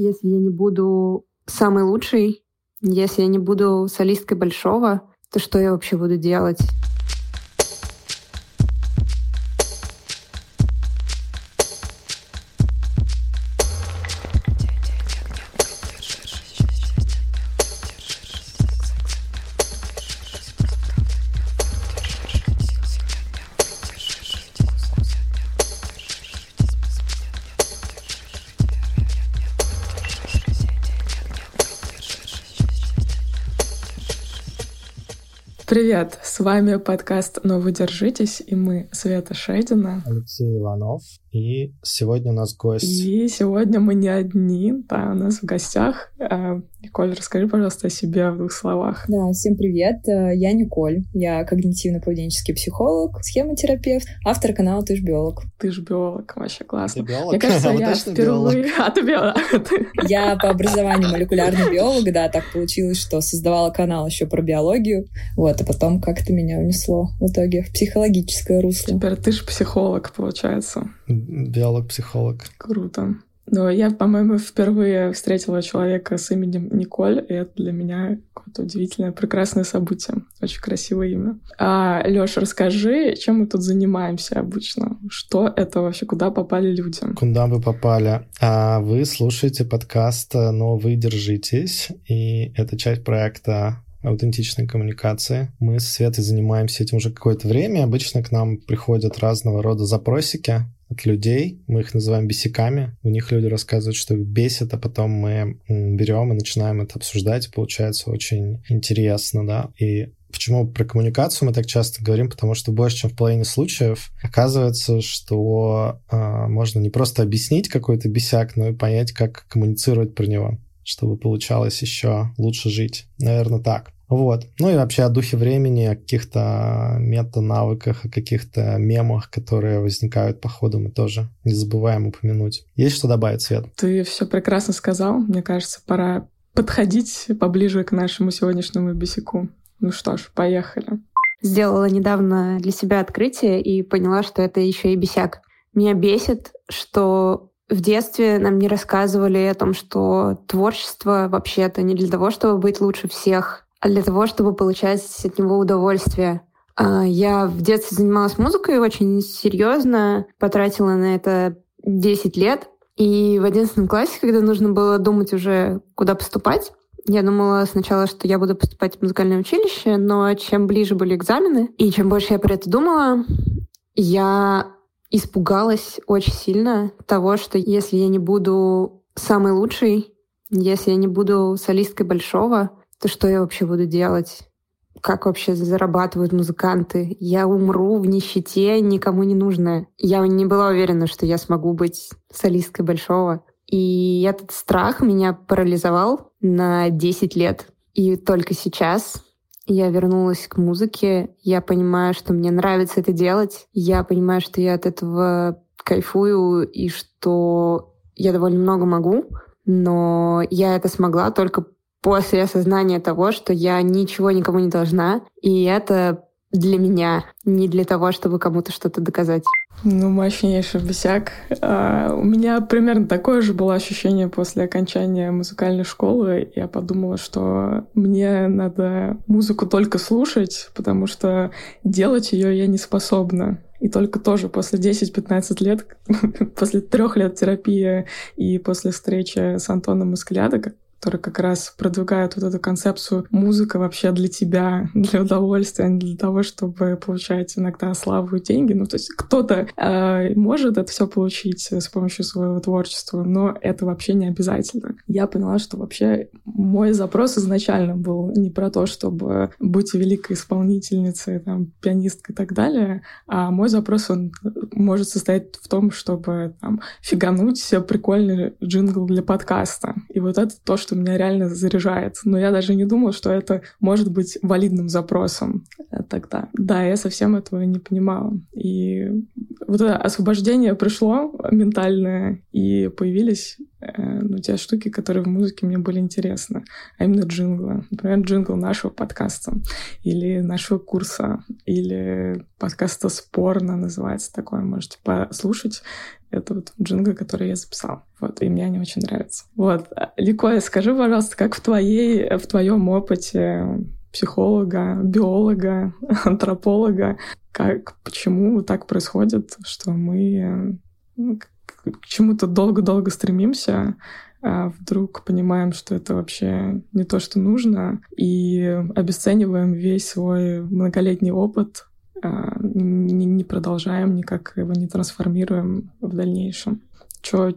Если я не буду самой лучшей, если я не буду солисткой большого, то что я вообще буду делать? Привет! С вами подкаст «Но вы держитесь» и мы Света Шейдина. Алексей Иванов. И сегодня у нас гость. И сегодня мы не одни, да, у нас в гостях. Николь, расскажи, пожалуйста, о себе в двух словах. Да, всем привет. Э, я Николь. Я когнитивно-поведенческий психолог, схемотерапевт, автор канала «Ты ж биолог». Ты ж биолог, вообще классно. Ты биолог? Мне кажется, я впервые... А, ты биолог. Я по образованию молекулярный биолог, да, так получилось, что создавала канал еще про биологию, вот, а потом как-то меня унесло в итоге в психологическое русло. Теперь ты ж психолог, получается биолог-психолог. Круто. Но я, по-моему, впервые встретила человека с именем Николь, и это для меня какое-то удивительное, прекрасное событие. Очень красивое имя. А, Лёша, расскажи, чем мы тут занимаемся обычно? Что это вообще? Куда попали люди? Куда вы попали? А вы слушаете подкаст «Но вы держитесь», и это часть проекта аутентичной коммуникации. Мы с Светой занимаемся этим уже какое-то время. Обычно к нам приходят разного рода запросики от людей. Мы их называем бесиками. У них люди рассказывают, что их бесит, а потом мы берем и начинаем это обсуждать. Получается очень интересно, да. И Почему про коммуникацию мы так часто говорим? Потому что больше, чем в половине случаев, оказывается, что э, можно не просто объяснить какой-то бесяк, но и понять, как коммуницировать про него, чтобы получалось еще лучше жить. Наверное, так. Вот. Ну и вообще о духе времени, о каких-то мета-навыках, о каких-то мемах, которые возникают по ходу, мы тоже не забываем упомянуть. Есть что добавить, Свет? Ты все прекрасно сказал. Мне кажется, пора подходить поближе к нашему сегодняшнему бесику. Ну что ж, поехали. Сделала недавно для себя открытие и поняла, что это еще и бесяк. Меня бесит, что в детстве нам не рассказывали о том, что творчество вообще-то не для того, чтобы быть лучше всех, а для того, чтобы получать от него удовольствие. А, я в детстве занималась музыкой очень серьезно, потратила на это 10 лет. И в 11 классе, когда нужно было думать уже, куда поступать, я думала сначала, что я буду поступать в музыкальное училище, но чем ближе были экзамены, и чем больше я про это думала, я испугалась очень сильно того, что если я не буду самой лучшей, если я не буду солисткой большого, то что я вообще буду делать? Как вообще зарабатывают музыканты? Я умру в нищете, никому не нужная. Я не была уверена, что я смогу быть солисткой большого. И этот страх меня парализовал на 10 лет. И только сейчас я вернулась к музыке. Я понимаю, что мне нравится это делать. Я понимаю, что я от этого кайфую и что я довольно много могу. Но я это смогла только после осознания того, что я ничего никому не должна, и это для меня, не для того, чтобы кому-то что-то доказать. Ну, мощнейший бесяк. А, у меня примерно такое же было ощущение после окончания музыкальной школы. Я подумала, что мне надо музыку только слушать, потому что делать ее я не способна. И только тоже после 10-15 лет, после трех лет терапии и после встречи с Антоном Искляда, которые как раз продвигают вот эту концепцию музыка вообще для тебя, для удовольствия, а не для того, чтобы получать иногда славу и деньги. Ну, то есть кто-то э, может это все получить с помощью своего творчества, но это вообще не обязательно. Я поняла, что вообще мой запрос изначально был не про то, чтобы быть великой исполнительницей, там, пианисткой и так далее, а мой запрос, он может состоять в том, чтобы там, фигануть прикольный джингл для подкаста. И вот это то, что что меня реально заряжает. Но я даже не думала, что это может быть валидным запросом тогда. Да, я совсем этого не понимала. И вот это освобождение пришло ментальное, и появились э, ну, те штуки, которые в музыке мне были интересны, а именно джинглы. Например, джингл нашего подкаста или нашего курса, или подкаста «Спорно» называется такое, можете послушать. Это вот джингл, который я записал. Вот, и мне они очень нравятся. Вот. Ликоя, скажи, пожалуйста, как в твоей, в твоем опыте психолога, биолога, антрополога, как, почему так происходит, что мы ну, к чему-то долго-долго стремимся, а вдруг понимаем, что это вообще не то, что нужно, и обесцениваем весь свой многолетний опыт, а, не продолжаем никак его не трансформируем в дальнейшем. Что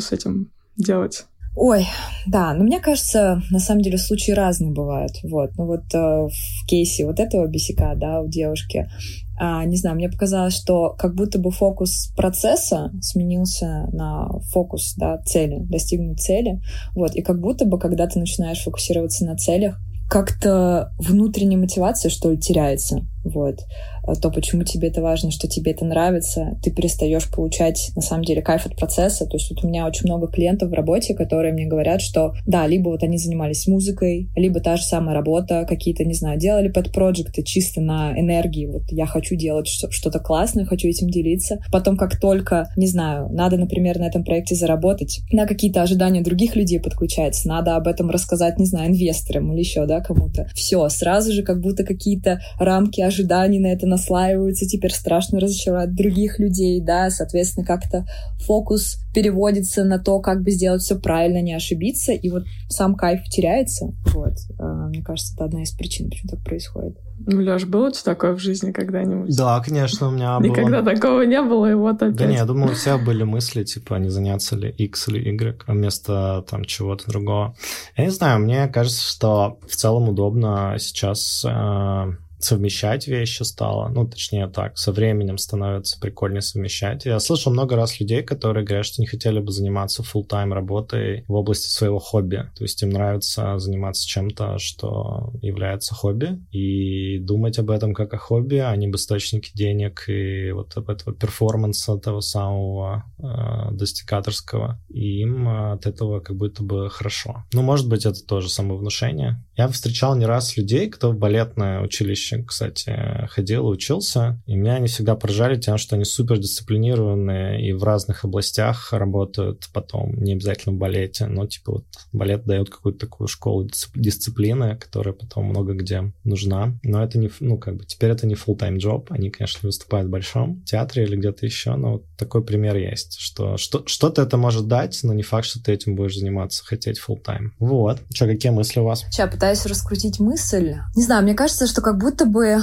с этим делать? Ой, да, но мне кажется, на самом деле случаи разные бывают. Вот, ну вот э, в кейсе вот этого бесика, да, у девушки, а, не знаю, мне показалось, что как будто бы фокус процесса сменился на фокус, да, цели, достигнуть цели. Вот, и как будто бы, когда ты начинаешь фокусироваться на целях, как-то внутренняя мотивация, что ли, теряется. Вот. А то, почему тебе это важно, что тебе это нравится, ты перестаешь получать, на самом деле, кайф от процесса. То есть вот у меня очень много клиентов в работе, которые мне говорят, что да, либо вот они занимались музыкой, либо та же самая работа, какие-то, не знаю, делали пэт-проекты чисто на энергии. Вот я хочу делать что-то классное, хочу этим делиться. Потом, как только, не знаю, надо, например, на этом проекте заработать, на какие-то ожидания других людей подключается, надо об этом рассказать, не знаю, инвесторам или еще, да, кому-то. Все, сразу же как будто какие-то рамки ожиданий на это наслаиваются, теперь страшно разочаровать других людей, да, соответственно, как-то фокус переводится на то, как бы сделать все правильно, не ошибиться, и вот сам кайф теряется, вот. А, мне кажется, это одна из причин, почему так происходит. Ну, Лёш, было у тебя такое в жизни когда-нибудь? Да, конечно, у меня было. Никогда такого не было, и вот опять. Да не, я думаю, у всех были мысли, типа, не заняться ли X или Y вместо там чего-то другого. Я не знаю, мне кажется, что в целом удобно сейчас э, совмещать вещи стало. Ну, точнее так, со временем становится прикольнее совмещать. Я слышал много раз людей, которые говорят, что не хотели бы заниматься full тайм работой в области своего хобби. То есть им нравится заниматься чем-то, что является хобби, и думать об этом как о хобби, а не об источнике денег и вот об этого перформанса того самого э, достигаторского. И им от этого как будто бы хорошо. Ну, может быть, это тоже самовнушение. Я встречал не раз людей, кто в балетное училище училище, кстати, ходил, учился, и меня они всегда поражали тем, что они супер дисциплинированные и в разных областях работают потом, не обязательно в балете, но типа вот балет дает какую-то такую школу дисциплины, которая потом много где нужна, но это не, ну как бы, теперь это не full-time job, они, конечно, выступают в большом театре или где-то еще, но вот такой пример есть, что, что что-то это может дать, но не факт, что ты этим будешь заниматься, хотеть full-time. Вот. Что, какие мысли у вас? Сейчас пытаюсь раскрутить мысль. Не знаю, мне кажется, что как будто будто бы э,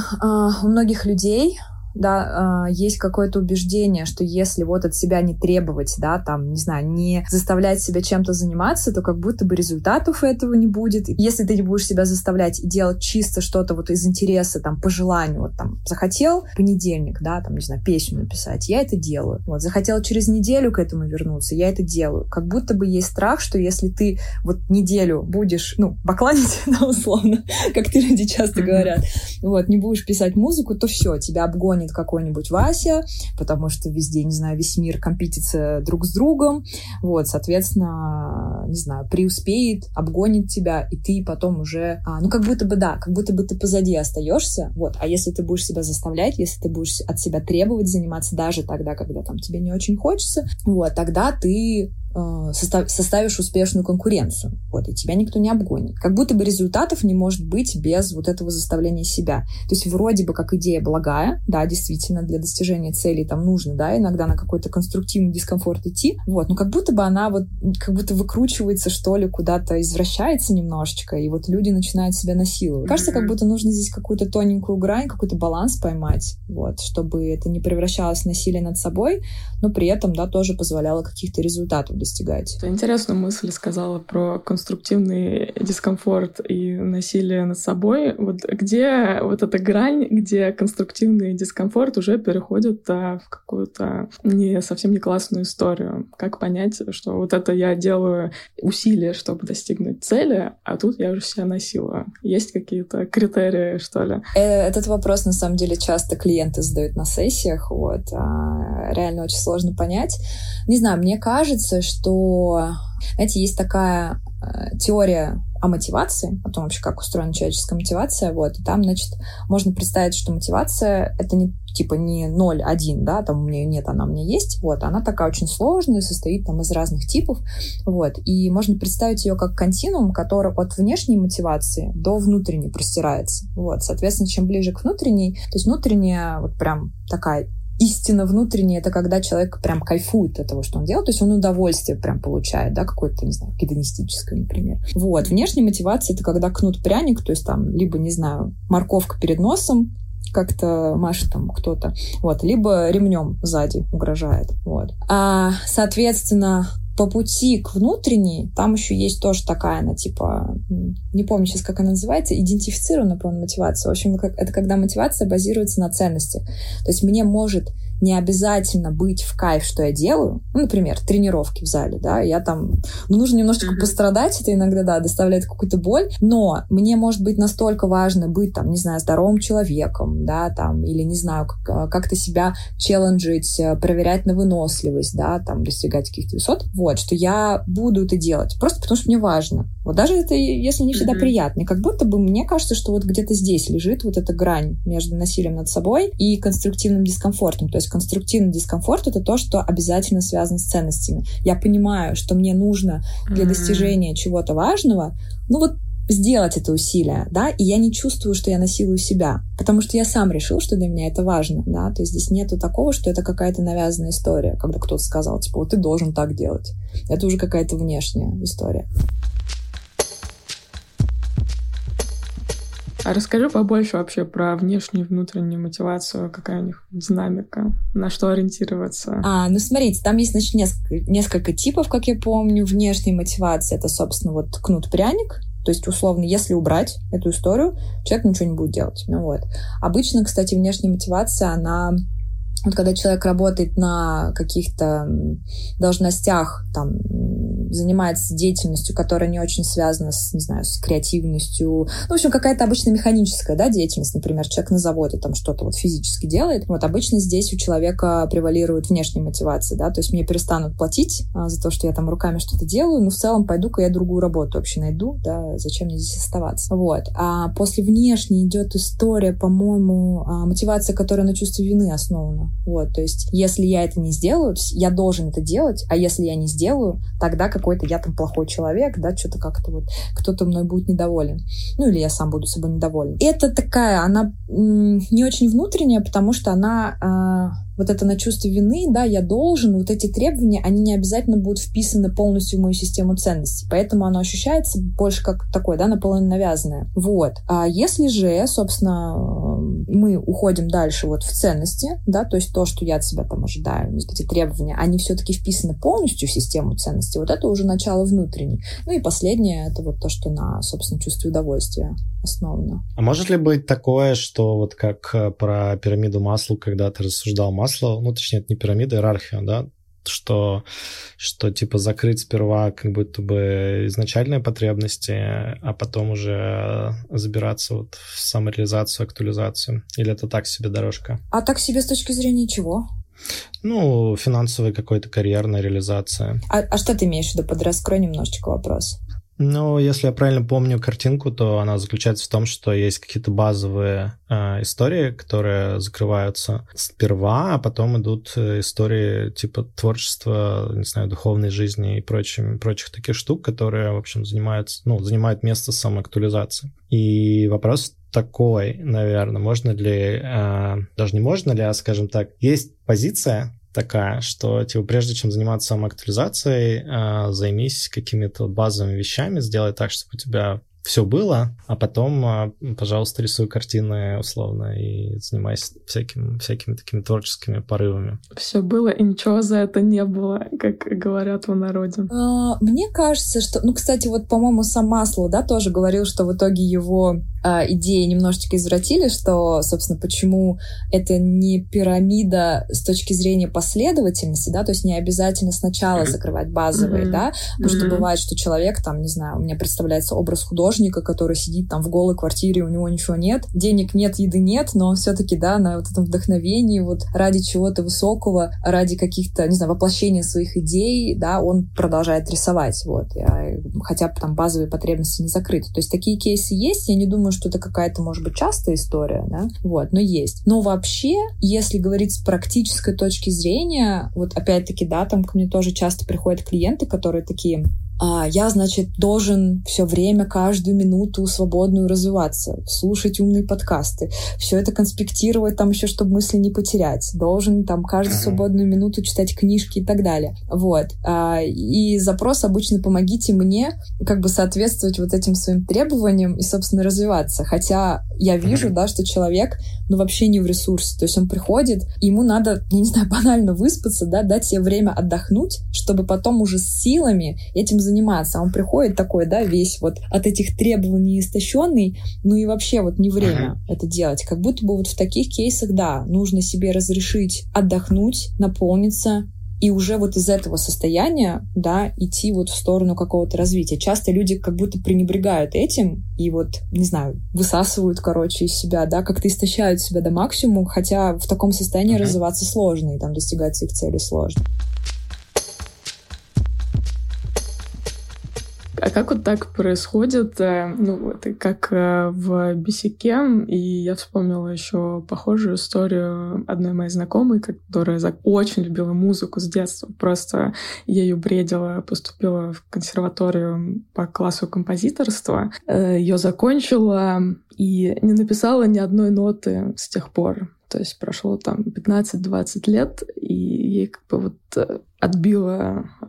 у многих людей да, а, есть какое-то убеждение, что если вот от себя не требовать, да, там, не знаю, не заставлять себя чем-то заниматься, то как будто бы результатов этого не будет. Если ты не будешь себя заставлять и делать чисто что-то вот из интереса, там, по желанию, вот там, захотел понедельник, да, там, не знаю, песню написать, я это делаю. Вот, захотел через неделю к этому вернуться, я это делаю. Как будто бы есть страх, что если ты вот неделю будешь, ну, бакланить, условно, как ты люди часто говорят, вот, не будешь писать музыку, то все, тебя обгонит станет какой-нибудь Вася, потому что везде, не знаю, весь мир компетится друг с другом, вот, соответственно, не знаю, преуспеет, обгонит тебя, и ты потом уже, а, ну, как будто бы, да, как будто бы ты позади остаешься, вот, а если ты будешь себя заставлять, если ты будешь от себя требовать заниматься даже тогда, когда там тебе не очень хочется, вот, тогда ты составишь успешную конкуренцию. Вот, и тебя никто не обгонит. Как будто бы результатов не может быть без вот этого заставления себя. То есть вроде бы как идея благая, да, действительно, для достижения целей там нужно, да, иногда на какой-то конструктивный дискомфорт идти, вот, но как будто бы она вот, как будто выкручивается, что ли, куда-то извращается немножечко, и вот люди начинают себя насиловать. Кажется, как будто нужно здесь какую-то тоненькую грань, какой-то баланс поймать, вот, чтобы это не превращалось в насилие над собой, но при этом, да, тоже позволяло каких-то результатов достигать. Интересную мысль сказала про конструктивный дискомфорт и насилие над собой. Вот где вот эта грань, где конструктивный дискомфорт уже переходит да, в какую-то не совсем не классную историю. Как понять, что вот это я делаю усилия, чтобы достигнуть цели, а тут я уже себя насилую. Есть какие-то критерии, что ли? Э, этот вопрос, на самом деле, часто клиенты задают на сессиях. Вот. А реально очень сложно понять. Не знаю, мне кажется, что что, знаете, есть такая э, теория о мотивации, о том вообще, как устроена человеческая мотивация, вот, и там, значит, можно представить, что мотивация — это не типа не 0-1, да, там у меня нет, она у меня есть, вот, она такая очень сложная, состоит там из разных типов, вот, и можно представить ее как континуум, который от внешней мотивации до внутренней простирается, вот, соответственно, чем ближе к внутренней, то есть внутренняя вот прям такая истина внутренняя, это когда человек прям кайфует от того, что он делает, то есть он удовольствие прям получает, да, какое-то, не знаю, гедонистическое, например. Вот. Внешняя мотивация — это когда кнут-пряник, то есть там либо, не знаю, морковка перед носом, как-то машет там кто-то, вот, либо ремнем сзади угрожает, вот. А, соответственно, по пути к внутренней, там еще есть тоже такая, она типа, не помню сейчас, как она называется, идентифицированная, по мотивация. В общем, это когда мотивация базируется на ценностях. То есть мне может не обязательно быть в кайф, что я делаю. Ну, например, тренировки в зале, да, я там... Ну, нужно немножечко mm-hmm. пострадать, это иногда, да, доставляет какую-то боль, но мне может быть настолько важно быть, там, не знаю, здоровым человеком, да, там, или, не знаю, а, как-то себя челленджить, э, проверять на выносливость, да, там, достигать каких-то высот, вот, что я буду это делать, просто потому что мне важно. Вот даже это, если не всегда mm-hmm. приятно, как будто бы мне кажется, что вот где-то здесь лежит вот эта грань между насилием над собой и конструктивным дискомфортом, то есть есть конструктивный дискомфорт — это то, что обязательно связано с ценностями. Я понимаю, что мне нужно для достижения чего-то важного, ну вот сделать это усилие, да, и я не чувствую, что я насилую себя, потому что я сам решил, что для меня это важно, да, то есть здесь нету такого, что это какая-то навязанная история, когда кто-то сказал, типа, вот ты должен так делать. Это уже какая-то внешняя история. А расскажи побольше вообще про внешнюю и внутреннюю мотивацию, какая у них динамика, на что ориентироваться. А, ну смотрите, там есть значит, несколько, несколько типов, как я помню, внешней мотивации. Это, собственно, вот кнут-пряник, то есть, условно, если убрать эту историю, человек ничего не будет делать. Ну вот. Обычно, кстати, внешняя мотивация, она вот когда человек работает на каких-то должностях, там, занимается деятельностью, которая не очень связана с, не знаю, с креативностью. Ну, в общем, какая-то обычно механическая, да, деятельность. Например, человек на заводе там что-то вот физически делает. Вот обычно здесь у человека превалирует внешняя мотивация, да, то есть мне перестанут платить а, за то, что я там руками что-то делаю, но в целом пойду-ка я другую работу вообще найду, да, зачем мне здесь оставаться. Вот. А после внешней идет история, по-моему, а, мотивация, которая на чувстве вины основана. Вот, то есть, если я это не сделаю, я должен это делать, а если я не сделаю, тогда какой-то я там плохой человек, да, что-то как-то вот кто-то мной будет недоволен. Ну, или я сам буду собой недоволен. Это такая, она не очень внутренняя, потому что она э, вот это на чувство вины, да, я должен, вот эти требования, они не обязательно будут вписаны полностью в мою систему ценностей. Поэтому оно ощущается больше как такое, да, наполовину навязанное. Вот. А если же, собственно, мы уходим дальше вот в ценности, да, то есть то, что я от себя там ожидаю, эти требования, они все-таки вписаны полностью в систему ценностей, вот это уже начало внутренней. Ну и последнее, это вот то, что на, собственно, чувстве удовольствия основано. А может ли быть такое, что вот как э, про пирамиду масла, когда ты рассуждал масло, ну, точнее, это не пирамида, иерархия, да, что, что типа закрыть сперва как будто бы изначальные потребности, а потом уже забираться вот в самореализацию, актуализацию? Или это так себе дорожка? А так себе с точки зрения чего? Ну, финансовая какой-то карьерная реализация. А, а что ты имеешь в виду? Подраскрой немножечко вопрос. Ну, если я правильно помню картинку, то она заключается в том, что есть какие-то базовые э, истории, которые закрываются сперва, а потом идут э, истории типа творчества, не знаю, духовной жизни и прочих, прочих таких штук, которые, в общем, занимаются, ну, занимают место самоактуализации. И вопрос такой, наверное, можно ли, э, даже не можно ли, а, скажем так, есть позиция, такая, что типа прежде чем заниматься самоактуализацией, э, займись какими-то базовыми вещами, сделай так, чтобы у тебя все было, а потом, а, пожалуйста, рисуй картины условно и занимайся всяким, всякими такими творческими порывами. Все было, и ничего за это не было, как говорят в народе. А, мне кажется, что... Ну, кстати, вот, по-моему, сам Маслоу, да, тоже говорил, что в итоге его э, идеи немножечко извратили, что, собственно, почему это не пирамида с точки зрения последовательности, да, то есть не обязательно сначала закрывать базовые, mm-hmm. да, потому mm-hmm. что бывает, что человек там, не знаю, у меня представляется образ художника, который сидит там в голой квартире, у него ничего нет, денег нет, еды нет, но он все-таки, да, на вот этом вдохновении, вот ради чего-то высокого, ради каких-то, не знаю, воплощения своих идей, да, он продолжает рисовать, вот, хотя бы там базовые потребности не закрыты. То есть такие кейсы есть, я не думаю, что это какая-то, может быть, частая история, да, вот, но есть. Но вообще, если говорить с практической точки зрения, вот опять-таки, да, там ко мне тоже часто приходят клиенты, которые такие, а я, значит, должен все время, каждую минуту свободную развиваться, слушать умные подкасты, все это конспектировать там еще, чтобы мысли не потерять, должен там каждую свободную минуту читать книжки и так далее. Вот. А, и запрос обычно «помогите мне» как бы соответствовать вот этим своим требованиям и, собственно, развиваться. Хотя я вижу, да, что человек, ну, вообще не в ресурсе. То есть он приходит, ему надо, я не знаю, банально выспаться, да, дать себе время отдохнуть, чтобы потом уже с силами этим заниматься. А он приходит такой, да, весь вот от этих требований истощенный, ну и вообще вот не время uh-huh. это делать. Как будто бы вот в таких кейсах, да, нужно себе разрешить отдохнуть, наполниться, и уже вот из этого состояния, да, идти вот в сторону какого-то развития. Часто люди как будто пренебрегают этим и вот, не знаю, высасывают, короче, из себя, да, как-то истощают себя до максимума, хотя в таком состоянии uh-huh. развиваться сложно и там достигать своих целей сложно. А как вот так происходит, э, ну, это как э, в Бисике, и я вспомнила еще похожую историю одной моей знакомой, которая очень любила музыку с детства, просто ею бредила, поступила в консерваторию по классу композиторства, э, ее закончила и не написала ни одной ноты с тех пор. То есть прошло там 15-20 лет, и ей как бы вот отбила а,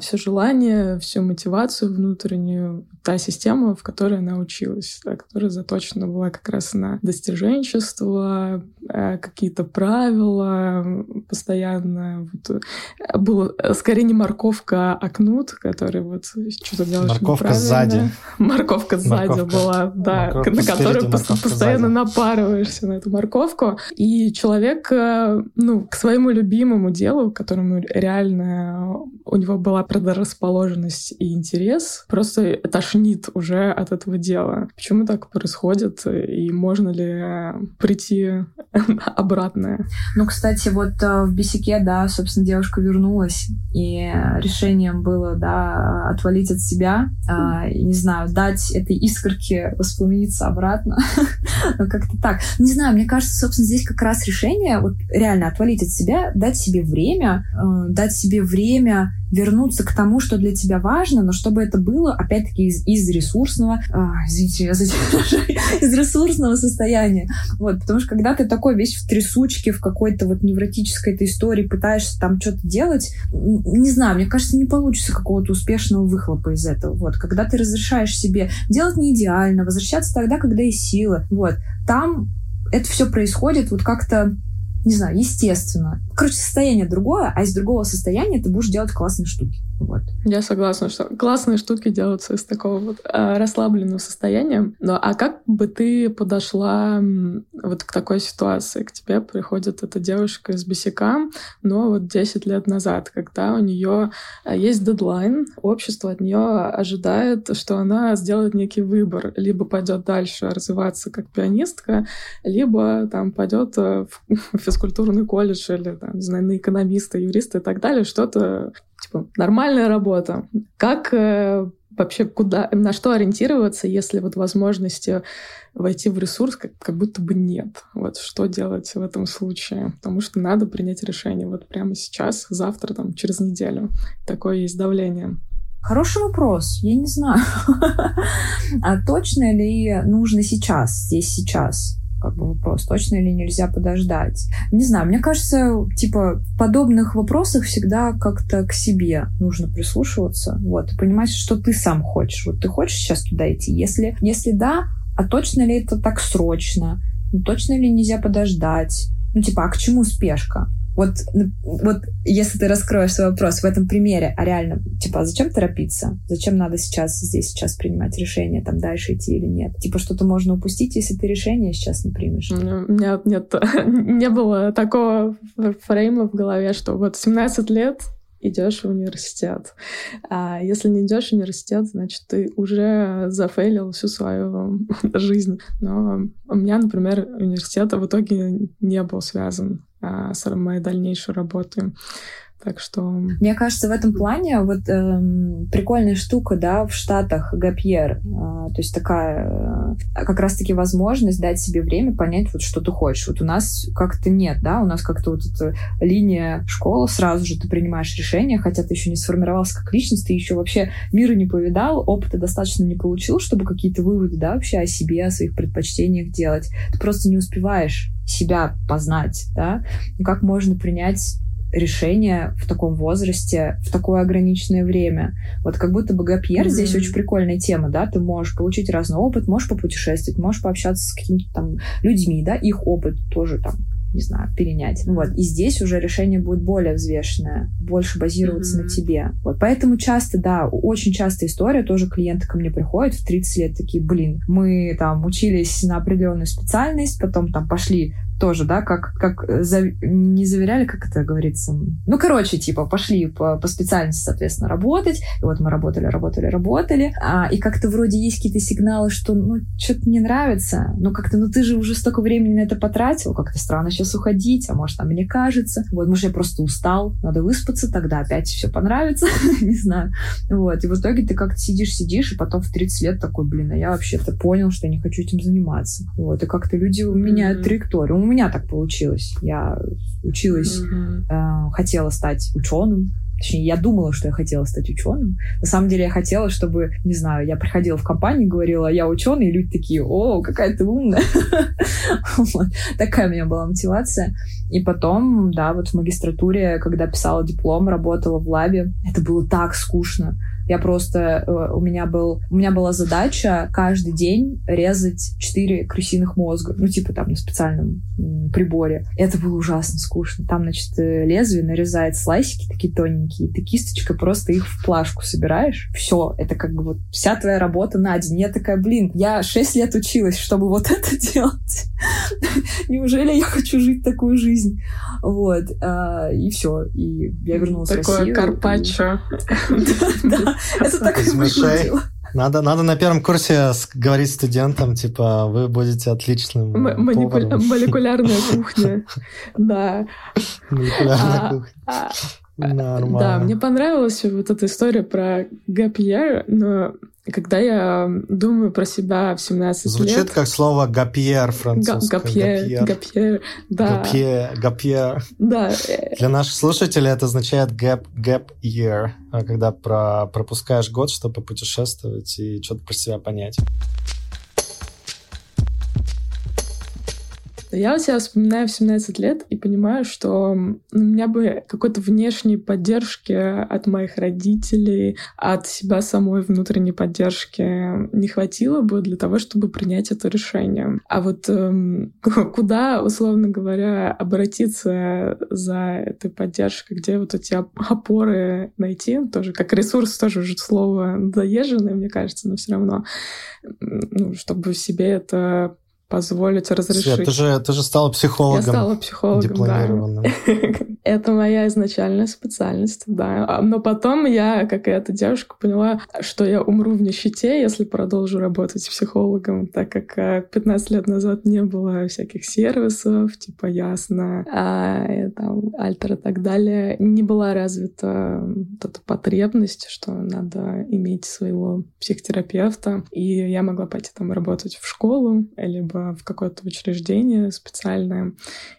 все желание, всю мотивацию внутреннюю, та система, в которой она училась, да, которая заточена была как раз на достиженчество, а, какие-то правила постоянно. Вот, э, было скорее не морковка, а кнут, который вот что-то делаешь Морковка сзади. Морковка сзади морковка. была, да, морковка на которую постоянно сзади. напарываешься на эту морковку. И человек, э, ну, к своему любимому делу, которому реально реально у него была предрасположенность и интерес, просто тошнит уже от этого дела. Почему так происходит и можно ли прийти обратно? Ну, кстати, вот э, в Бесике, да, собственно, девушка вернулась, и решением было, да, отвалить от себя, а, не знаю, дать этой искорке воспламениться обратно. ну, как-то так. Не знаю, мне кажется, собственно, здесь как раз решение вот реально отвалить от себя, дать себе время, э, дать себе время вернуться к тому, что для тебя важно, но чтобы это было, опять-таки, из, из ресурсного, а, извините, я из ресурсного состояния. Вот, потому что когда ты такой весь в трясучке, в какой-то вот невротической этой истории, пытаешься там что-то делать, не знаю, мне кажется, не получится какого-то успешного выхлопа из этого. Вот, когда ты разрешаешь себе делать не идеально, возвращаться тогда, когда есть силы, вот, там это все происходит вот как-то не знаю, естественно. Короче, состояние другое, а из другого состояния ты будешь делать классные штуки. Вот. Я согласна, что классные штуки делаются из такого вот э, расслабленного состояния. Но а как бы ты подошла вот к такой ситуации? К тебе приходит эта девушка из Бесика, но вот 10 лет назад, когда у нее э, есть дедлайн, общество от нее ожидает, что она сделает некий выбор. Либо пойдет дальше развиваться как пианистка, либо там пойдет э, в физкультурный колледж или, там, не знаю, на экономиста, юриста и так далее, что-то типа, нормальная работа. Как э, вообще куда, на что ориентироваться, если вот возможности войти в ресурс как, как будто бы нет. Вот что делать в этом случае? Потому что надо принять решение вот прямо сейчас, завтра, там, через неделю. Такое есть давление. Хороший вопрос, я не знаю. А точно ли нужно сейчас, здесь сейчас? Как бы вопрос, точно или нельзя подождать. Не знаю, мне кажется, типа, в подобных вопросах всегда как-то к себе нужно прислушиваться, вот, и понимать, что ты сам хочешь. Вот ты хочешь сейчас туда идти? Если, если да, а точно ли это так срочно? Ну, точно ли нельзя подождать? Ну, типа, а к чему спешка? Вот, вот если ты раскроешь свой вопрос в этом примере, а реально, типа, а зачем торопиться? Зачем надо сейчас, здесь, сейчас принимать решение, там, дальше идти или нет? Типа, что-то можно упустить, если ты решение сейчас не примешь? У меня нет, не было такого фрейма в голове, что вот 17 лет идешь в университет. А если не идешь в университет, значит, ты уже зафейлил всю свою жизнь. Но у меня, например, университет в итоге не был связан с моей дальнейшей работой. Так что... Мне кажется, в этом плане вот эм, прикольная штука, да, в Штатах Гапьер. Э, то есть такая э, как раз-таки возможность дать себе время понять, вот что ты хочешь. Вот у нас как-то нет, да, у нас как-то вот эта линия школы, сразу же ты принимаешь решение, хотя ты еще не сформировался как личность, ты еще вообще мира не повидал, опыта достаточно не получил, чтобы какие-то выводы, да, вообще о себе, о своих предпочтениях делать. Ты просто не успеваешь себя познать, да. Ну, как можно принять решение в таком возрасте, в такое ограниченное время. Вот как будто бы Гапьер mm-hmm. здесь очень прикольная тема, да, ты можешь получить разный опыт, можешь попутешествовать, можешь пообщаться с какими-то там людьми, да, их опыт тоже там не знаю, перенять. Вот. И здесь уже решение будет более взвешенное, больше базироваться mm-hmm. на тебе. Вот. Поэтому часто, да, очень частая история, тоже клиенты ко мне приходят в 30 лет, такие, блин, мы там учились на определенную специальность, потом там пошли тоже, да, как, как за, не заверяли, как это говорится. Ну, короче, типа, пошли по, по специальности, соответственно, работать. И вот мы работали, работали, работали. А, и как-то вроде есть какие-то сигналы, что, ну, что-то не нравится. Ну, как-то, ну, ты же уже столько времени на это потратил. Как-то странно сейчас уходить. А может, там мне кажется. Вот, может, я просто устал. Надо выспаться, тогда опять все понравится. не знаю. Вот. И в итоге ты как-то сидишь, сидишь, и потом в 30 лет такой, блин, а я вообще-то понял, что я не хочу этим заниматься. Вот. И как-то люди меняют траекторию у меня так получилось. Я училась, mm-hmm. э, хотела стать ученым. Точнее, я думала, что я хотела стать ученым. На самом деле я хотела, чтобы, не знаю, я приходила в компанию, говорила, я ученый, и люди такие, о, какая ты умная. Такая у меня была мотивация. И потом, да, вот в магистратуре, когда писала диплом, работала в лабе, это было так скучно. Я просто... Э, у меня, был, у меня была задача каждый день резать 4 крысиных мозга. Ну, типа там на специальном приборе. Это было ужасно скучно. Там, значит, э, лезвие нарезает слайсики такие тоненькие, ты кисточкой просто их в плашку собираешь. Все, это как бы вот вся твоя работа на день. Я такая, блин, я 6 лет училась, чтобы вот это делать. Неужели я хочу жить такую жизнь? Вот. А, и все. И я вернулась Такое в Россию. Такое карпаччо. Да, это так и выглядело. Надо, надо на первом курсе говорить студентам, типа, вы будете отличным поваром. Молекулярная кухня, да. Молекулярная а, кухня. А, Нормально. Да, мне понравилась вот эта история про gap year, но когда я думаю про себя в 17 Звучит лет... Звучит как слово «гапьер» французское. «Гапьер», «гапьер», да. «Гапьер», «гапьер». Да. Для наших слушателей это означает «gap, gap year», когда про, пропускаешь год, чтобы путешествовать и что-то про себя понять. Я себя вспоминаю в 17 лет и понимаю, что у меня бы какой-то внешней поддержки от моих родителей, от себя самой внутренней поддержки не хватило бы для того, чтобы принять это решение. А вот эм, куда, условно говоря, обратиться за этой поддержкой, где вот эти опоры найти, тоже как ресурс, тоже уже слово доезженное, мне кажется, но все равно, ну, чтобы себе это позволить разрешить. Свет, ты же, ты же стала психологом. Я стала психологом, да. Это моя изначальная специальность, да. А, но потом я, как и эта девушка, поняла, что я умру в нищете, если продолжу работать психологом, так как 15 лет назад не было всяких сервисов, типа Ясно, а, и, там, Альтер и так далее. Не была развита вот эта потребность, что надо иметь своего психотерапевта. И я могла пойти там работать в школу, либо в какое-то учреждение специальное.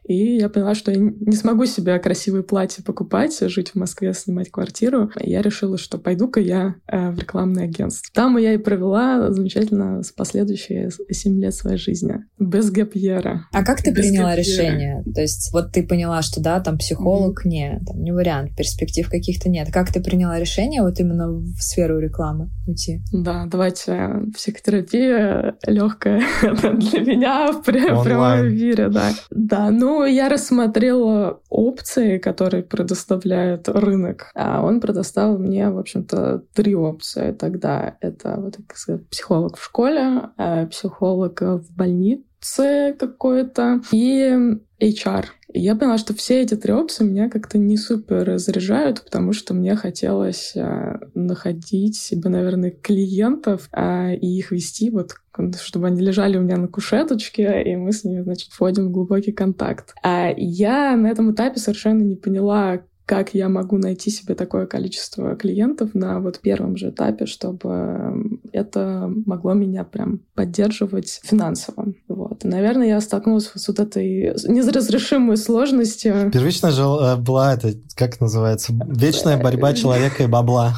И я поняла, что я не смогу себе красиво красивые платья покупать, жить в Москве, снимать квартиру, я решила, что пойду-ка я э, в рекламное агентство. Там я и провела замечательно с последующие 7 лет своей жизни. Без гэпьера. А как ты Без приняла гэпьера. решение? То есть вот ты поняла, что да, там психолог mm-hmm. не, там не вариант, перспектив каких-то нет. Как ты приняла решение вот именно в сферу рекламы уйти? Да, давайте психотерапия легкая для меня в прямом эфире, да. Да, ну я рассмотрела опции опции, которые предоставляет рынок. А он предоставил мне, в общем-то, три опции. Тогда это, вот, так сказать, психолог в школе, э, психолог в больнице какой-то и HR. И я поняла, что все эти три опции меня как-то не супер заряжают, потому что мне хотелось а, находить себе, наверное, клиентов а, и их вести вот чтобы они лежали у меня на кушеточке, и мы с ними, значит, входим в глубокий контакт. А я на этом этапе совершенно не поняла, как я могу найти себе такое количество клиентов на вот первом же этапе, чтобы это могло меня прям поддерживать финансово. Вот. И, наверное, я столкнулась с вот этой неразрешимой сложностью. Первично же э, была это, как называется, вечная борьба человека и бабла.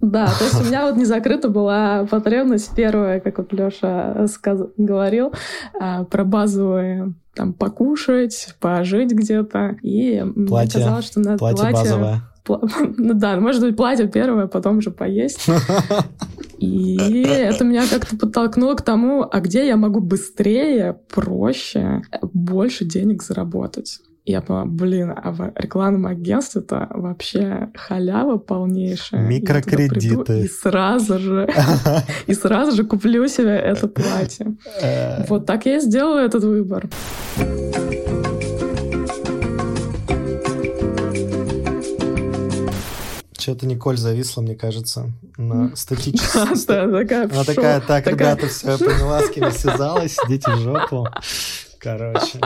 Да, то есть у меня вот не закрыта была потребность первая, как вот Леша сказ... говорил, а, про базовые там покушать, пожить где-то. И платье, мне казалось, что надо платье, платье базовое. Ну да, может быть, платье первое, потом же поесть. И это меня как-то подтолкнуло к тому, а где я могу быстрее, проще, больше денег заработать. Я поняла, блин, а в рекламном агентстве это вообще халява полнейшая. Микрокредиты. И сразу же, и сразу же куплю себе это платье. Э. Вот так я и сделала этот выбор. Что-то Николь зависла, мне кажется, на статическом. Она такая, так, ребята, все, я поняла, с кем связалась, идите в жопу. Короче.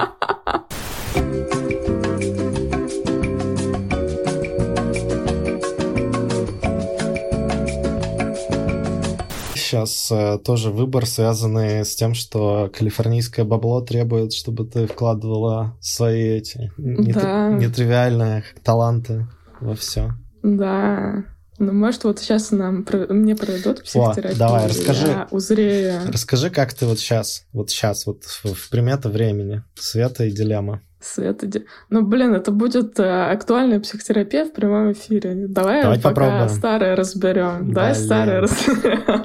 Сейчас э, тоже выбор, связанный с тем, что калифорнийское бабло требует, чтобы ты вкладывала свои эти да. нетривиальные таланты во все. Да. Ну, может, вот сейчас нам мне проведут психотерапию. О, давай, расскажи. Я узрею. Расскажи, как ты вот сейчас, вот сейчас, вот в, в примета времени, света и дилемма. Света. Ну, блин, это будет э, актуальная психотерапия в прямом эфире. Давай, Давай пока попробуем. старое разберем. Давай старое разберем.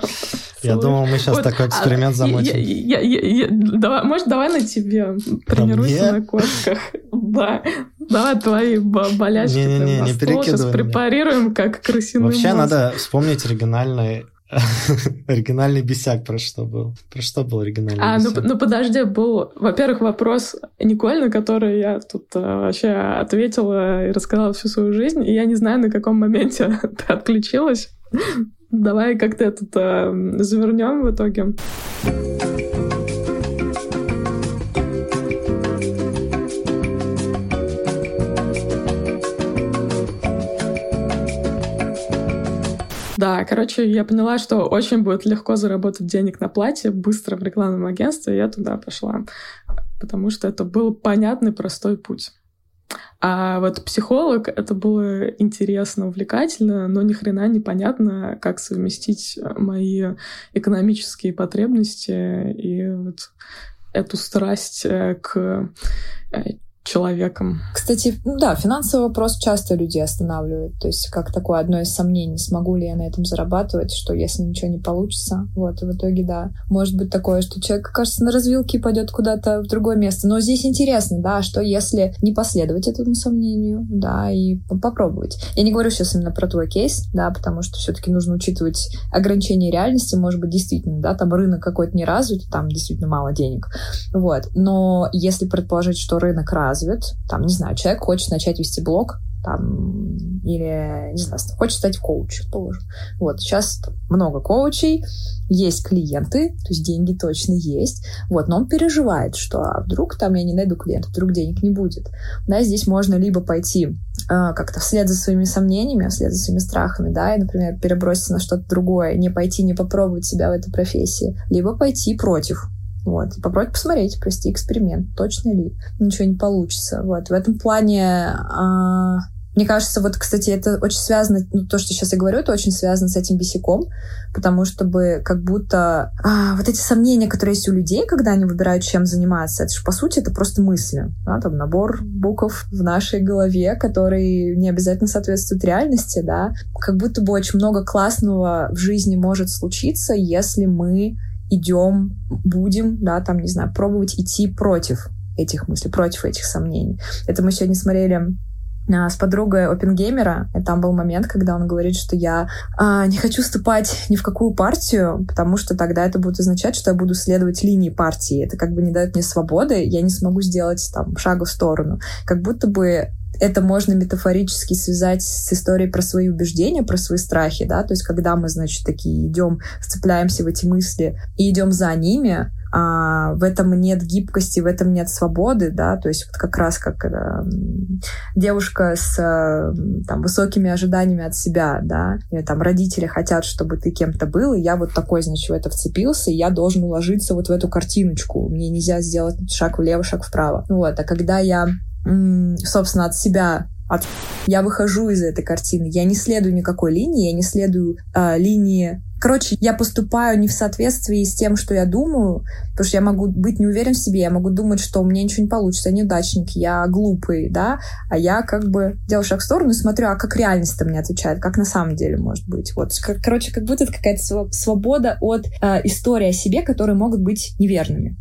Я думал, мы сейчас вот, такой а, эксперимент замутим. Я, я, я, давай, может, давай на тебе тренируйся на кошках. Да. Давай твои болячки не, не, не, не сейчас препарируем, как крысиный Вообще надо вспомнить оригинальный Оригинальный бесяк про что был? Про что был оригинальный а, бесяк? Ну, ну подожди, был, во-первых, вопрос Николь, на который я тут э, вообще ответила и рассказала всю свою жизнь, и я не знаю, на каком моменте ты отключилась. Давай как-то этот э, завернем в итоге. Да, короче, я поняла, что очень будет легко заработать денег на платье быстро в рекламном агентстве, и я туда пошла, потому что это был понятный, простой путь. А вот психолог, это было интересно, увлекательно, но ни хрена непонятно, как совместить мои экономические потребности и вот эту страсть э, к э, человеком. Кстати, ну да, финансовый вопрос часто людей останавливает. То есть как такое одно из сомнений, смогу ли я на этом зарабатывать, что если ничего не получится. Вот, и в итоге, да, может быть такое, что человек, кажется, на развилке пойдет куда-то в другое место. Но здесь интересно, да, что если не последовать этому сомнению, да, и попробовать. Я не говорю сейчас именно про твой кейс, да, потому что все-таки нужно учитывать ограничения реальности, может быть, действительно, да, там рынок какой-то не развит, там действительно мало денег. Вот. Но если предположить, что рынок развит, развит. Там, не знаю, человек хочет начать вести блог, там, или, не знаю, хочет стать коучем, положим. Вот, сейчас много коучей, есть клиенты, то есть деньги точно есть, вот, но он переживает, что а вдруг там я не найду клиента, вдруг денег не будет. Да, здесь можно либо пойти э, как-то вслед за своими сомнениями, вслед за своими страхами, да, и, например, переброситься на что-то другое, не пойти, не попробовать себя в этой профессии, либо пойти против, вот. И попробовать посмотреть, провести эксперимент, точно ли ничего не получится. Вот. В этом плане а, мне кажется, вот, кстати, это очень связано, ну, то, что сейчас я говорю, это очень связано с этим бесяком, потому что бы как будто а, вот эти сомнения, которые есть у людей, когда они выбирают, чем заниматься, это же, по сути, это просто мысли, да, там набор букв в нашей голове, которые не обязательно соответствуют реальности, да, как будто бы очень много классного в жизни может случиться, если мы идем, будем, да, там, не знаю, пробовать идти против этих мыслей, против этих сомнений. Это мы сегодня смотрели с подругой опенгеймера, и там был момент, когда он говорит, что я а, не хочу вступать ни в какую партию, потому что тогда это будет означать, что я буду следовать линии партии. Это как бы не дает мне свободы, я не смогу сделать там шага в сторону. Как будто бы это можно метафорически связать с историей про свои убеждения, про свои страхи, да, то есть когда мы, значит, такие идем, вцепляемся в эти мысли и идем за ними, а, в этом нет гибкости, в этом нет свободы, да, то есть вот как раз как э, девушка с э, там, высокими ожиданиями от себя, да, или там родители хотят, чтобы ты кем-то был, и я вот такой, значит, в это вцепился, и я должен уложиться вот в эту картиночку, мне нельзя сделать шаг влево, шаг вправо. Вот, а когда я собственно, от себя от... я выхожу из этой картины. Я не следую никакой линии, я не следую э, линии Короче, я поступаю не в соответствии с тем, что я думаю, потому что я могу быть не уверен в себе, я могу думать, что у меня ничего не получится, я неудачник, я глупый, да, а я как бы делаю шаг в сторону и смотрю, а как реальность-то мне отвечает, как на самом деле может быть. Вот, короче, как будто это какая-то свобода от э, истории о себе, которые могут быть неверными.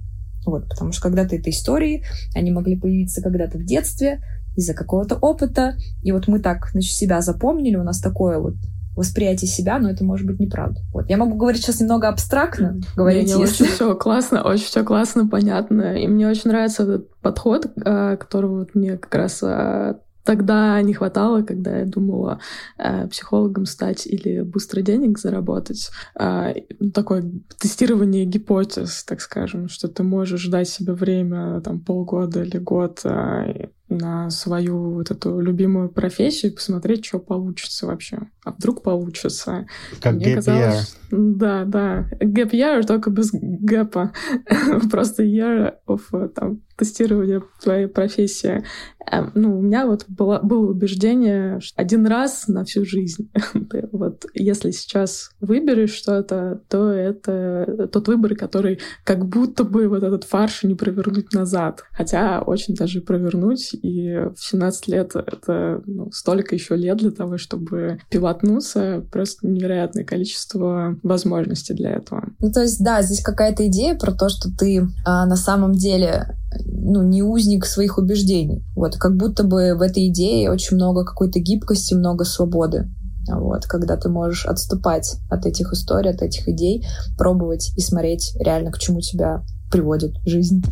Вот, потому что когда-то это истории, они могли появиться когда-то в детстве из-за какого-то опыта, и вот мы так, значит, себя запомнили, у нас такое вот восприятие себя, но это может быть неправда. Вот. Я могу говорить сейчас немного абстрактно, говорить, не, если... Очень все классно, очень все классно, понятно. И мне очень нравится этот подход, э, который вот мне как раз э, тогда не хватало, когда я думала э, психологом стать или быстро денег заработать. Э, такое тестирование гипотез, так скажем, что ты можешь дать себе время там полгода или год э, на свою вот эту любимую профессию посмотреть, что получится вообще. А вдруг получится. Как Мне казалось, Да, да. Gap year только без гэпа. Просто year of там, тестирования твоей профессии. Эм, ну, у меня вот было, было убеждение, что один раз на всю жизнь. вот если сейчас выберешь что-то, то это тот выбор, который как будто бы вот этот фарш не провернуть назад. Хотя очень даже провернуть и в 17 лет это ну, столько еще лет для того, чтобы пилотнуться, просто невероятное количество возможностей для этого. Ну, то есть, да, здесь какая-то идея про то, что ты а, на самом деле ну, не узник своих убеждений. Вот, как будто бы в этой идее очень много какой-то гибкости, много свободы. Вот, когда ты можешь отступать от этих историй, от этих идей, пробовать и смотреть реально, к чему тебя приводит жизнь.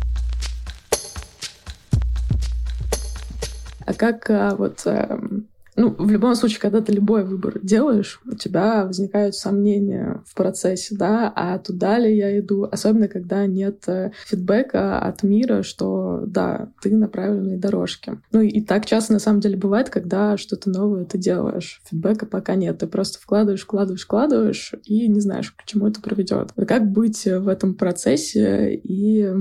А как а, вот эм, ну, в любом случае, когда ты любой выбор делаешь, у тебя возникают сомнения в процессе, да, а туда ли я иду, особенно когда нет э, фидбэка от мира, что да, ты на правильной дорожке. Ну и так часто на самом деле бывает, когда что-то новое ты делаешь. Фидбэка пока нет, ты просто вкладываешь, вкладываешь, вкладываешь и не знаешь, к чему это приведет. Как быть в этом процессе и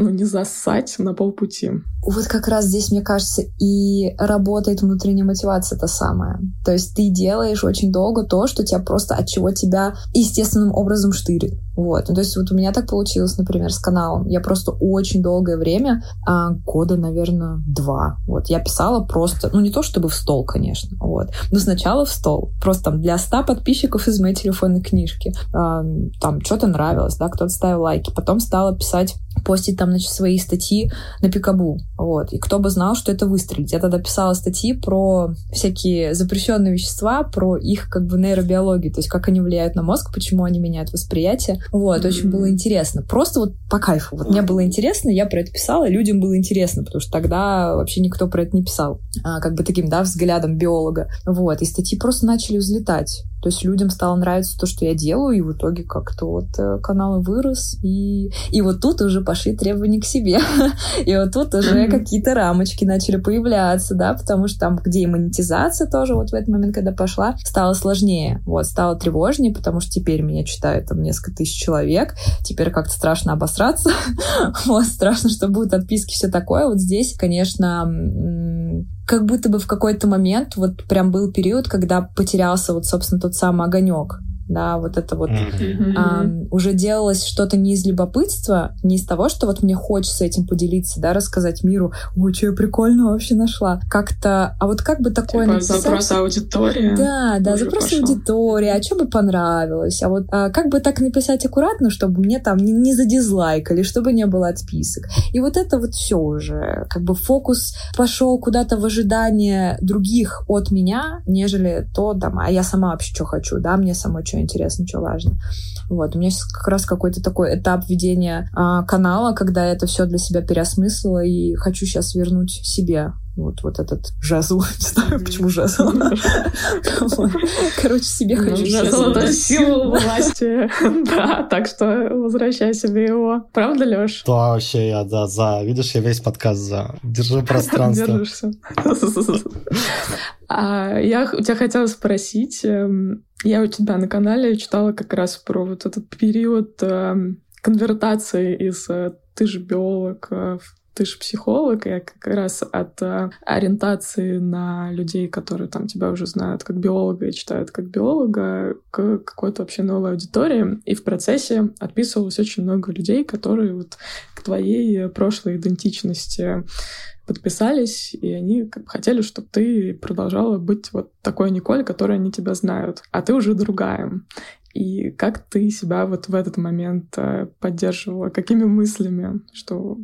ну, не засать на полпути? Вот как раз здесь, мне кажется, и работает внутренняя мотивация это самое. То есть ты делаешь очень долго то, что тебя просто от чего тебя естественным образом штырит. Вот. Ну, то есть вот у меня так получилось, например, с каналом. Я просто очень долгое время, а, года, наверное, два, вот, я писала просто, ну, не то чтобы в стол, конечно, вот, но сначала в стол. Просто там для 100 подписчиков из моей телефонной книжки. А, там что-то нравилось, да, кто-то ставил лайки. Потом стала писать постить там, значит, свои статьи на Пикабу. Вот. И кто бы знал, что это выстрелит. Я тогда писала статьи про всякие запрещенные вещества, про их как бы нейробиологию, то есть как они влияют на мозг, почему они меняют восприятие. Вот, mm-hmm. очень было интересно. Просто вот по кайфу. Вот мне было интересно, я про это писала, людям было интересно, потому что тогда вообще никто про это не писал. А, как бы таким, да, взглядом биолога. Вот, и статьи просто начали взлетать. То есть людям стало нравиться то, что я делаю, и в итоге как-то вот э, канал вырос, и, и вот тут уже пошли требования к себе, и вот тут уже какие-то рамочки начали появляться, да, потому что там, где и монетизация тоже вот в этот момент, когда пошла, стало сложнее, вот, стало тревожнее, потому что теперь меня читают там несколько тысяч человек, теперь как-то страшно обосраться, вот, страшно, что будут отписки, все такое, вот здесь, конечно, как будто бы в какой-то момент вот прям был период, когда потерялся вот, собственно, тот самый огонек да, вот это вот mm-hmm. а, уже делалось что-то не из любопытства, не из того, что вот мне хочется этим поделиться, да, рассказать миру, ой, что я прикольно вообще нашла. Как-то, а вот как бы такое типа написать... запрос аудитории. Да, да, запрос пошел. аудитории, а что бы понравилось, а вот а, как бы так написать аккуратно, чтобы мне там не, не задизлайкали, чтобы не было отписок. И вот это вот все уже, как бы фокус пошел куда-то в ожидание других от меня, нежели то, там, а я сама вообще что хочу, да, мне самой что интересно, что важно. Вот, у меня сейчас как раз какой-то такой этап ведения а, канала, когда это все для себя переосмыслила и хочу сейчас вернуть себе вот, вот этот жезл. Не знаю, почему жезл. Короче, себе ну, хочу Жезл — это сила власти. Да, так что возвращай себе его. Правда, Лёш? Да, вообще я да, за. Видишь, я весь подкаст за. Держу пространство. Держишься. А я у тебя хотела спросить, эм, я у тебя на канале читала как раз про вот этот период эм, конвертации из э, «ты же биолог» в ты же психолог, и как раз от э, ориентации на людей, которые там тебя уже знают как биолога и читают как биолога, к какой-то вообще новой аудитории. И в процессе отписывалось очень много людей, которые вот к твоей прошлой идентичности подписались, и они как бы хотели, чтобы ты продолжала быть вот такой Николь, которой они тебя знают, а ты уже другая. И как ты себя вот в этот момент э, поддерживала? Какими мыслями? Что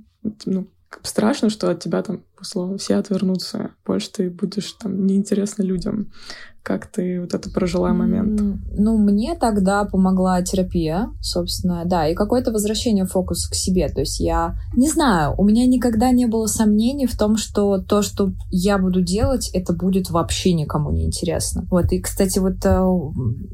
ну, страшно, что от тебя там, условно, все отвернутся. Больше ты будешь там неинтересна людям. Как ты вот это прожила момент? Ну, мне тогда помогла терапия, собственно, да, и какое-то возвращение фокуса к себе. То есть я не знаю, у меня никогда не было сомнений в том, что то, что я буду делать, это будет вообще никому не интересно. Вот, и, кстати, вот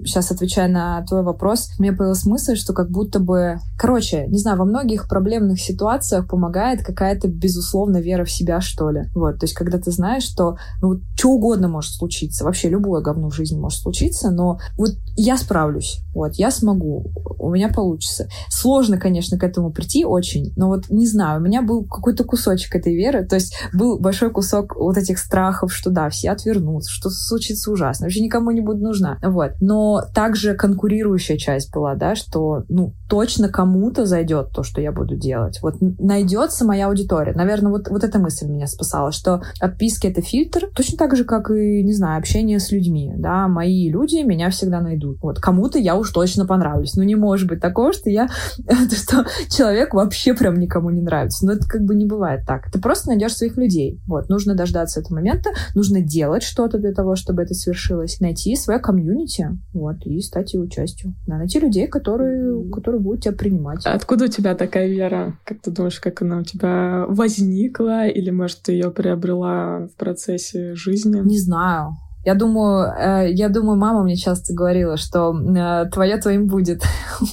сейчас э, отвечая на твой вопрос, меня появилась мысль, что как будто бы... Короче, не знаю, во многих проблемных ситуациях помогает какая-то, безусловно, вера в себя, что ли. Вот, то есть когда ты знаешь, что ну, что угодно может случиться, вообще любое говно в жизни может случиться, но вот я справлюсь, вот, я смогу, у меня получится. Сложно, конечно, к этому прийти очень, но вот не знаю, у меня был какой-то кусочек этой веры, то есть был большой кусок вот этих страхов, что да, все отвернутся, что случится ужасно, вообще никому не будет нужна, вот. Но также конкурирующая часть была, да, что, ну, точно кому-то зайдет то, что я буду делать. Вот найдется моя аудитория. Наверное, вот, вот эта мысль меня спасала, что отписки — это фильтр, точно так же, как и, не знаю, общение с людьми да, мои люди меня всегда найдут. Вот кому-то я уж точно понравлюсь. Ну, не может быть такого, что я, что человек вообще прям никому не нравится. Но это как бы не бывает так. Ты просто найдешь своих людей. Вот, нужно дождаться этого момента, нужно делать что-то для того, чтобы это свершилось, найти свое комьюнити, вот, и стать его частью. Да, найти людей, которые, которые будут тебя принимать. Откуда у тебя такая вера? Как ты думаешь, как она у тебя возникла? Или, может, ты ее приобрела в процессе жизни? Не знаю. Я думаю, э, я думаю, мама мне часто говорила, что э, твое твоим будет.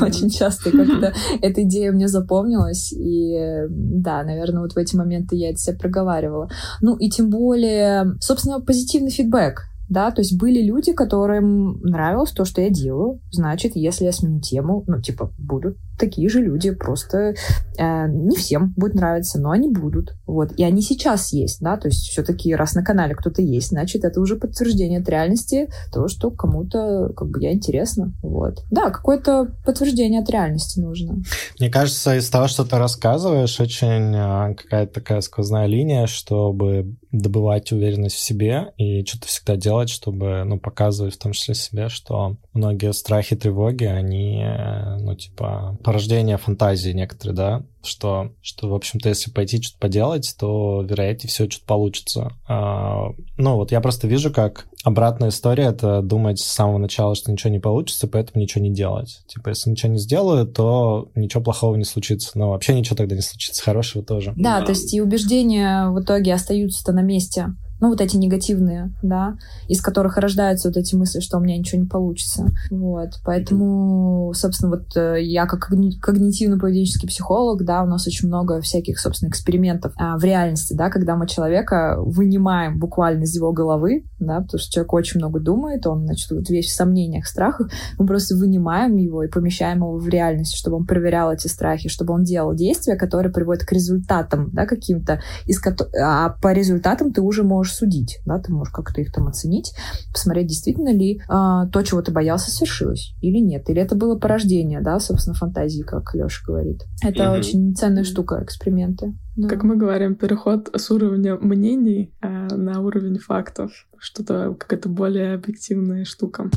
Очень часто как-то эта идея мне запомнилась. И да, наверное, вот в эти моменты я это себе проговаривала. Ну и тем более, собственно, позитивный фидбэк да, то есть были люди, которым нравилось то, что я делаю, значит, если я сменю тему, ну, типа, будут такие же люди, просто э, не всем будет нравиться, но они будут, вот, и они сейчас есть, да, то есть все-таки раз на канале кто-то есть, значит, это уже подтверждение от реальности того, что кому-то, как бы, я интересна, вот. Да, какое-то подтверждение от реальности нужно. Мне кажется, из того, что ты рассказываешь, очень э, какая-то такая сквозная линия, чтобы добывать уверенность в себе и что-то всегда делать, чтобы, ну, показывать в том числе себе, что многие страхи, тревоги, они, э, ну, типа, порождение фантазии некоторые, да, что, что в общем-то, если пойти что-то поделать, то, вероятнее всего, что-то получится. А, ну, вот я просто вижу, как обратная история — это думать с самого начала, что ничего не получится, поэтому ничего не делать. Типа, если ничего не сделаю, то ничего плохого не случится. Но вообще ничего тогда не случится, хорошего тоже. Да, да. то есть и убеждения в итоге остаются-то на месте ну, вот эти негативные, да, из которых рождаются вот эти мысли, что у меня ничего не получится. Вот. Поэтому, собственно, вот э, я как когнитивно-поведенческий психолог, да, у нас очень много всяких, собственно, экспериментов а, в реальности, да, когда мы человека вынимаем буквально из его головы, да, потому что человек очень много думает, он, значит, вот весь в сомнениях, страхах, мы просто вынимаем его и помещаем его в реальность, чтобы он проверял эти страхи, чтобы он делал действия, которые приводят к результатам, да, каким-то, из а по результатам ты уже можешь можешь судить, да, ты можешь как-то их там оценить, посмотреть, действительно ли а, то, чего ты боялся, свершилось или нет, или это было порождение, да, собственно, фантазии, как Леша говорит. Это mm-hmm. очень ценная штука, эксперименты. Да. Как мы говорим, переход с уровня мнений а, на уровень фактов, что-то какая-то более объективная штука.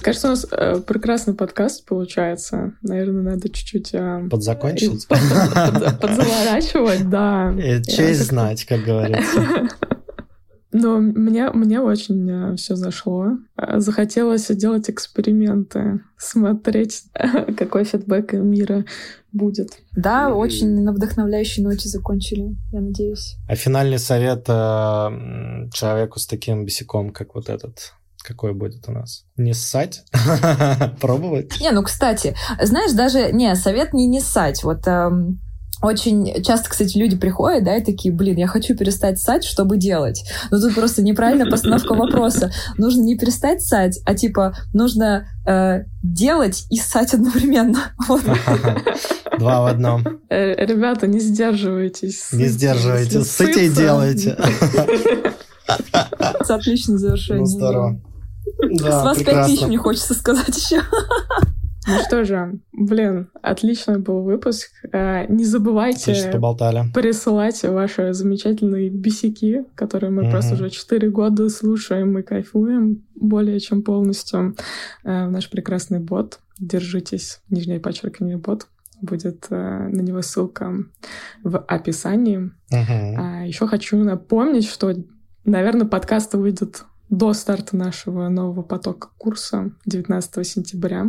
Кажется, у нас э, прекрасный подкаст получается. Наверное, надо чуть-чуть... Э, Подзакончить? Под, под, подзаворачивать, да. И честь знать, как говорится. Но мне, мне очень э, все зашло. Э, захотелось делать эксперименты, смотреть, какой фидбэк мира будет. Да, очень на вдохновляющей ноте закончили, я надеюсь. А финальный совет э, человеку с таким бесяком, как вот этот, какой будет у нас? Не ссать? Пробовать? Не, ну, кстати, знаешь, даже, не, совет не не ссать. Вот эм, очень часто, кстати, люди приходят, да, и такие, блин, я хочу перестать ссать, чтобы делать. Но тут просто неправильная постановка вопроса. Нужно не перестать ссать, а типа нужно э, делать и ссать одновременно. Два в одном. Э, ребята, не сдерживайтесь. Не сдерживайтесь, ссыте и делайте. Отличное завершение. Ну, здорово. Да, С вас пять тысяч, мне хочется сказать еще. Ну что же, блин, отличный был выпуск. Э, не забывайте присылать ваши замечательные бисики, которые мы угу. просто уже 4 года слушаем и кайфуем более чем полностью. Э, наш прекрасный бот. Держитесь, нижнее подчеркивание бот. Будет э, на него ссылка в описании. Угу. А еще хочу напомнить, что, наверное, подкаст выйдет до старта нашего нового потока курса 19 сентября.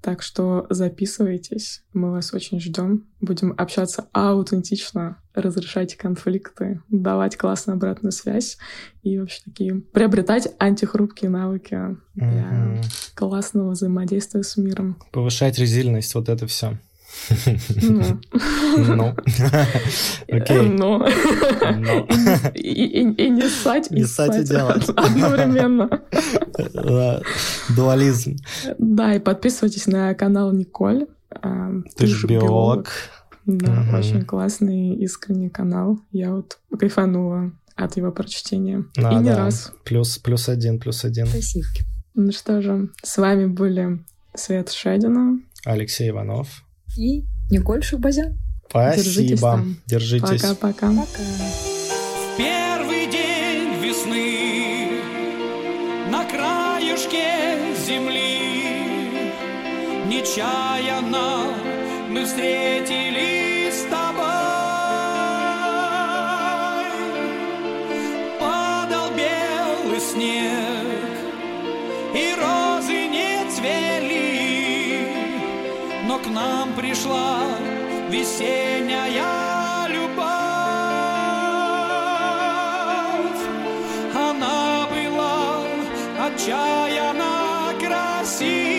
Так что записывайтесь, мы вас очень ждем. Будем общаться аутентично, разрешать конфликты, давать классную обратную связь и вообще такие приобретать антихрупкие навыки для классного взаимодействия с миром. Повышать резильность, вот это все. Ну. Ну. Окей. Ну. И не ссать, и ссать и делать. Одновременно. Дуализм. Да, и подписывайтесь на канал Николь. А, Ты же биолог. Да, очень классный, искренний канал. Я вот кайфанула от его прочтения. и не раз. Плюс, плюс один, плюс один. Спасибо. Ну что же, с вами были Свет Шедина. Алексей Иванов и Николь Шахбазян. Спасибо. Держитесь. Пока-пока. Пока. В первый день весны на краюшке земли нечаянно мы встретились нам пришла весенняя любовь. Она была отчаянно красива.